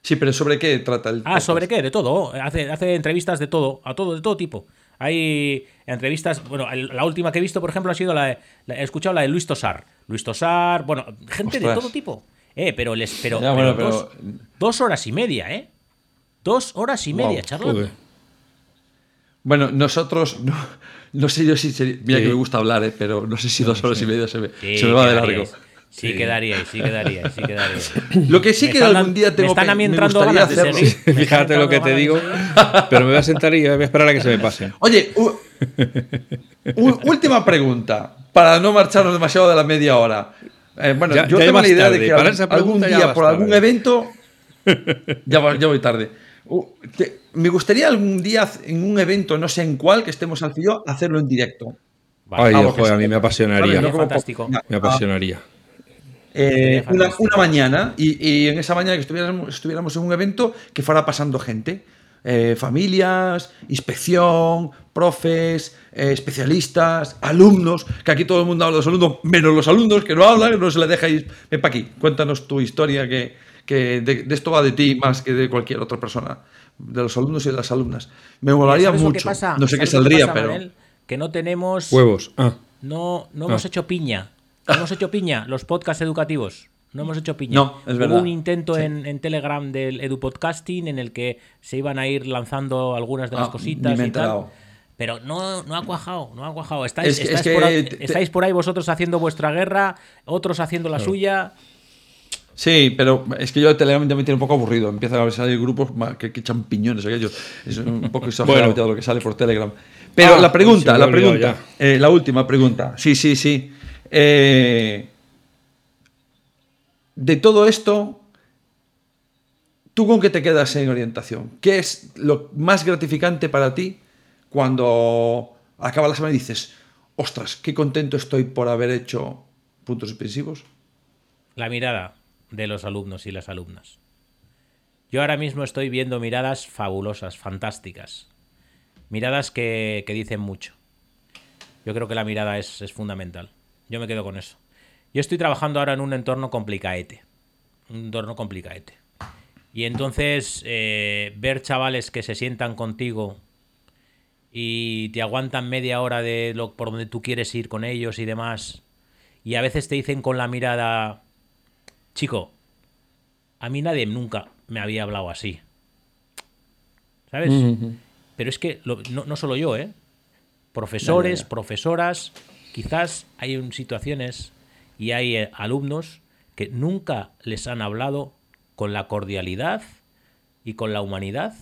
Sí, pero ¿sobre qué trata el Ah, ¿sobre qué? De todo. Hace, hace entrevistas de todo, a todo, de todo tipo. Hay entrevistas, bueno, la última que he visto, por ejemplo, ha sido la de, he escuchado la de Luis Tosar. Luis Tosar, bueno, gente de todo tipo. Eh, pero les, pero, Dos, horas y media, ¿eh? Dos horas y media charlando. Bueno, nosotros, no, sé yo si sería, mira que me gusta hablar, ¿eh? pero no sé si dos horas y media se me, se me va de largo. Sí, quedaría, sí quedaría, sí quedaría. Lo que sí que algún día tengo me están a mí entrando ganas de hacerlo. Fíjate lo que te digo, pero me voy a sentar y voy a esperar a que se me pase. Oye, última pregunta, para no marcharnos demasiado de la media hora. Eh, bueno, yo tengo la idea de que algún día, por algún evento, ya, voy, tarde. Uh, me gustaría algún día en un evento, no sé en cuál, que estemos al filo, hacerlo en directo. Ay, a mí me apasionaría. Me apasionaría. Eh, una, mañana y, en esa mañana que estuviéramos, estuviéramos en un evento que fuera pasando gente, eh, familias, inspección, profes, eh, especialistas, alumnos, que aquí todo el mundo habla de los alumnos, menos los alumnos que no hablan, no se les dejáis. Ven para aquí, cuéntanos tu historia, que, de, esto va de ti más que de cualquier otra persona, de los alumnos y de las alumnas. Me molaría mucho. No sé qué saldría, pero. que no tenemos. Huevos. Ah. No, no hemos ah. hecho piña hemos hecho piña, los podcasts educativos. No hemos hecho piña. No, es verdad. Hubo un intento en, Telegram del EduPodcasting en el que se iban a ir lanzando algunas de las ah, cositas y tal. Pero no, no ha cuajado, no ha cuajado. Estáis, por ahí, estáis, por ahí, vosotros haciendo vuestra guerra, otros haciendo la suya. Sí, pero es que yo de Telegram ya me tiene un poco aburrido. Empieza a salir grupos que, que echan piñones aquellos. Es un poco exagerado lo que sale por Telegram. Pero ah, la pregunta, la pregunta, eh, la última pregunta. Sí, sí, sí. Eh, de todo esto, ¿tú con qué te quedas en orientación? ¿Qué es lo más gratificante para ti cuando acaba la semana y dices, ostras, qué contento estoy por haber hecho puntos suspensivos? La mirada de los alumnos y las alumnas. Yo ahora mismo estoy viendo miradas fabulosas, fantásticas. Miradas que, dicen mucho. Yo creo que la mirada es fundamental. Yo me quedo con eso. Yo estoy trabajando ahora en un entorno complicaete. Un entorno complicaete. Y entonces eh, ver chavales que se sientan contigo y te aguantan media hora de lo, por donde tú quieres ir con ellos y demás. Y a veces te dicen con la mirada, chico, a mí nadie nunca me había hablado así. ¿Sabes? Pero es que no, no, solo yo, ¿eh? Profesores, profesoras, Quizás hay situaciones y hay eh, alumnos que nunca les han hablado con la cordialidad y con la humanidad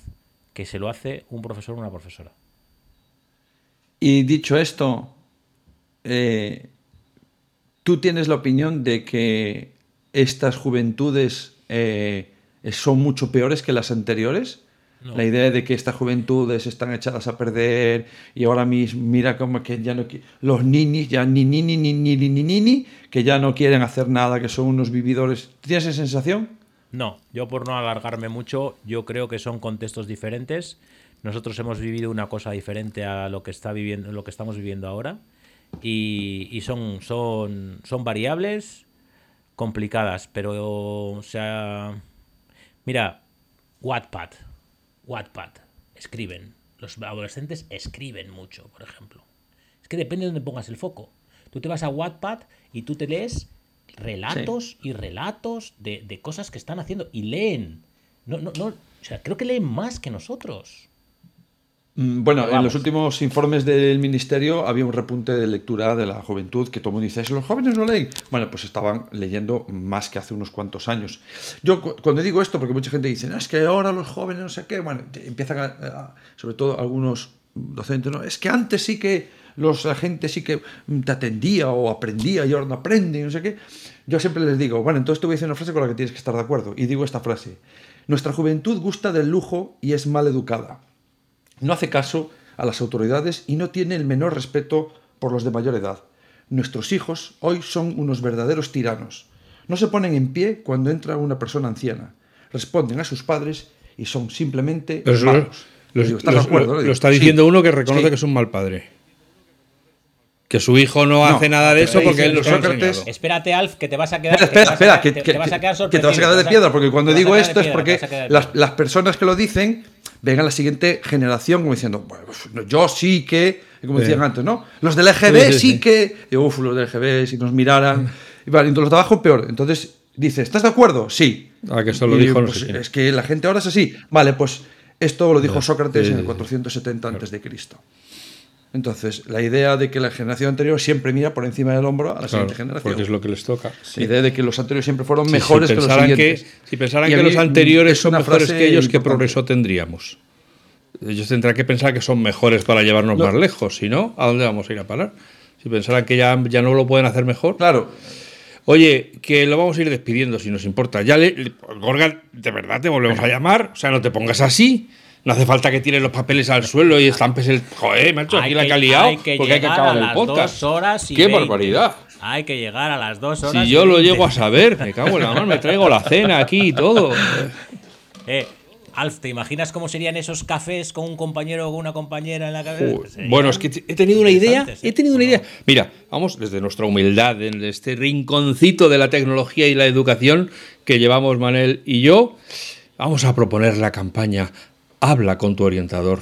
que se lo hace un profesor o una profesora. Y dicho esto, eh, ¿tú tienes la opinión de que estas juventudes eh, son mucho peores que las anteriores? La idea de que estas juventudes están echadas a perder y ahora mismo mira como que ya no los ninis ya ni ni ni ni ni ni ni ni que ya no quieren hacer nada, que son unos vividores. ¿Tienes esa sensación? No, yo por no alargarme mucho, yo creo que son contextos diferentes. Nosotros hemos vivido una cosa diferente a lo que está viviendo, lo que estamos viviendo ahora y, y son, son, son variables complicadas, pero o sea, mira, Wattpad Wattpad, escriben. Los adolescentes escriben mucho, por ejemplo. Es que depende de dónde pongas el foco. Tú te vas a Wattpad y tú te lees relatos y relatos de, de, cosas que están haciendo y leen. No, no, no, o sea, creo que leen más que nosotros. Mm, bueno, en los últimos informes del ministerio había un repunte de lectura de la juventud que todo el mundo dice, ¿los jóvenes no leen? Bueno, pues estaban leyendo más que hace unos cuantos años. Yo cuando digo esto, porque mucha gente dice, no, es que ahora los jóvenes no sé qué, bueno, empiezan a, sobre todo algunos docentes, no, es que antes sí que los, la gente sí que te atendía o aprendía y ahora no aprende, no sé qué. Yo siempre les digo, bueno, entonces te voy a decir una frase con la que tienes que estar de acuerdo. Y digo esta frase, nuestra juventud gusta del lujo y es mal educada no hace caso a las autoridades y no tiene el menor respeto por los de mayor edad. Nuestros hijos hoy son unos verdaderos tiranos. No se ponen en pie cuando entra una persona anciana. Responden a sus padres y son simplemente malos. Lo, está diciendo uno que reconoce que es un mal padre. Que su hijo no, hace nada de eso porque él lo Sócrates... Espérate, Alf, que te vas a quedar. Espera, espera, que, te vas a quedar Que te vas a quedar de piedra, porque cuando digo esto es porque las, las, personas que lo dicen venga la siguiente generación como diciendo, bueno, pues, yo sí que, como decían antes, ¿no? Los del EGB sí, que, y, uf, los del EGB si nos miraran, y vale, entonces los de abajo peor. Entonces dice, ¿estás de acuerdo? Sí. Ah, que eso lo dijo pues, Es que la gente ahora es así. Vale, pues esto lo dijo Sócrates en el 470 a.C. Entonces, la idea de que la generación anterior siempre mira por encima del hombro a la siguiente generación. Porque es lo que les toca. La idea de que los anteriores siempre fueron mejores que los siguientes. si pensaran que los anteriores son mejores que ellos, ¿qué progreso tendríamos? Ellos tendrán que pensar que son mejores para llevarnos más lejos. Si no, ¿a dónde vamos a ir a parar? Si pensaran que ya, ya no lo pueden hacer mejor. Claro. Oye, que lo vamos a ir despidiendo si nos importa. Ya le, Gorga, de verdad te volvemos a llamar. O sea, no te pongas así. No hace falta que tires los papeles al suelo y estampes el. Joder, macho, aquí la que ha liado. porque hay que acabar el podcast. Horas ¡Qué barbaridad! Hay que llegar a las dos horas. Si yo lo llego a saber, me cago en la mano, me traigo la cena aquí y todo. Eh, Alf, ¿te imaginas cómo serían esos cafés con un compañero o una compañera en la cabeza? bueno, es que he tenido una idea. He tenido una idea. Mira, vamos desde nuestra humildad, en este rinconcito de la tecnología y la educación que llevamos Manel y yo, vamos a proponer la campaña Habla con tu orientador.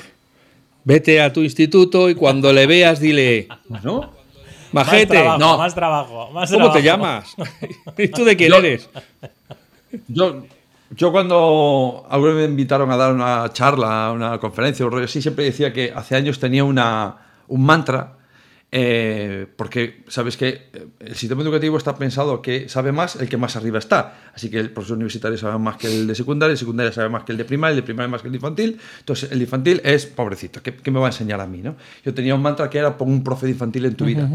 Vete a tu instituto y cuando le veas dile, ¿no? Majete, no. Más trabajo, ¿Cómo te llamas? ¿Y tú de quién eres? Yo yo cuando alguna me invitaron a dar una charla, una conferencia, un rollo así, siempre decía que hace años tenía una, un mantra, eh, porque sabes que el sistema educativo está pensado que sabe más el que más arriba está. Así que el profesor universitario sabe más que el de secundaria, el secundaria sabe más que el de primaria, el de primaria más que el de infantil. Entonces el infantil es pobrecito, ¿qué, me va a enseñar a mí? ¿no? Yo tenía un mantra que era pon un profe de infantil en tu vida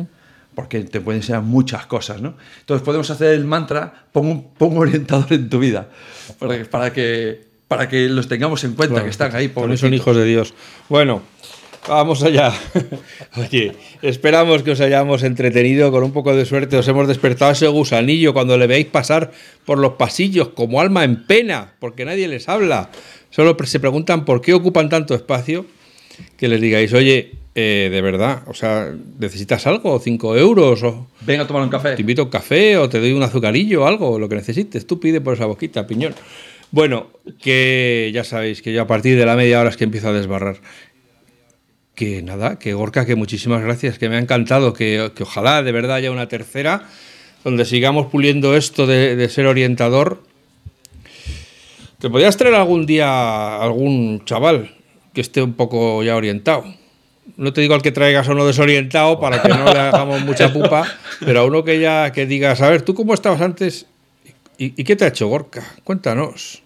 porque te pueden enseñar muchas cosas, ¿no? Entonces podemos hacer el mantra, pon un, orientador en tu vida, para, que, para que los tengamos en cuenta, que están ahí. Porque son hijos de Dios. Bueno, vamos allá. Oye, esperamos que os hayamos entretenido, con un poco de suerte os hemos despertado ese gusanillo cuando le veáis pasar por los pasillos como alma en pena, porque nadie les habla. Solo se preguntan por qué ocupan tanto espacio, que les digáis, oye, eh, de verdad, o sea, ¿necesitas algo? ¿Cinco euros? O, Venga a tomar un café. Te invito a un café o te doy un azucarillo o algo, lo que necesites. Tú pide por esa boquita, piñón. Bueno, que ya sabéis que yo a partir de la media hora es que empiezo a desbarrar. Que nada, que Gorka, que muchísimas gracias, que me ha encantado, que, ojalá de verdad haya una tercera donde sigamos puliendo esto de, de ser orientador. ¿Te podrías traer algún día algún chaval que esté un poco ya orientado? no te digo al que traigas a uno desorientado para que no le hagamos mucha pupa, pero a uno que ya que digas, a ver, ¿tú cómo estabas antes? ¿Y, qué te ha hecho Gorka? Cuéntanos.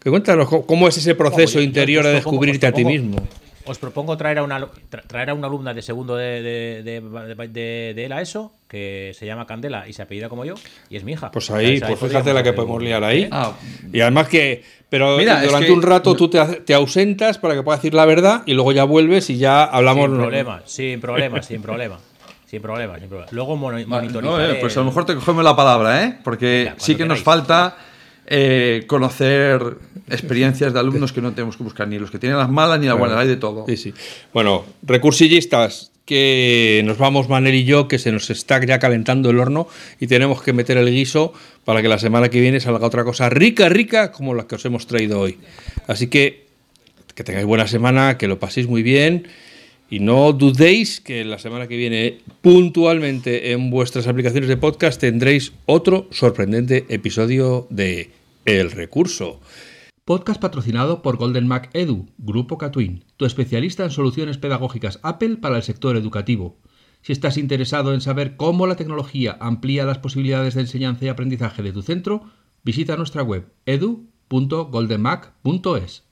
Que cuéntanos cómo es ese proceso interior de descubrirte a ti mismo. Os propongo traer a una, traer a una alumna de segundo de, de, de, de, la ESO, que se llama Candela y se apellida como yo, y es mi hija. Pues ahí, pues fíjate la que podemos liar ahí. Ah. Y además que, pero durante un rato tú te, ausentas para que pueda decir la verdad y luego ya vuelves y ya hablamos. Sin problema, sin problema, sin problema. Sin problema, sin problema. Luego monitorizaré... Eh, pues a lo mejor te cogemos la palabra, ¿eh? Porque sí que nos falta eh, conocer experiencias de alumnos que no tenemos que buscar, ni los que tienen las malas ni las buenas, hay de todo. Sí, sí. Bueno, recursillistas, que nos vamos Manel y yo, que se nos está ya calentando el horno y tenemos que meter el guiso para que la semana que viene salga otra cosa rica, rica, como la que os hemos traído hoy. Así que que tengáis buena semana, que lo paséis muy bien. Y no dudéis que la semana que viene, puntualmente en vuestras aplicaciones de podcast, tendréis otro sorprendente episodio de El Recurso. Podcast patrocinado por Golden Mac Edu, Grupo Catwin, tu especialista en soluciones pedagógicas Apple para el sector educativo. Si estás interesado en saber cómo la tecnología amplía las posibilidades de enseñanza y aprendizaje de tu centro, visita nuestra web edu.goldenmac.es.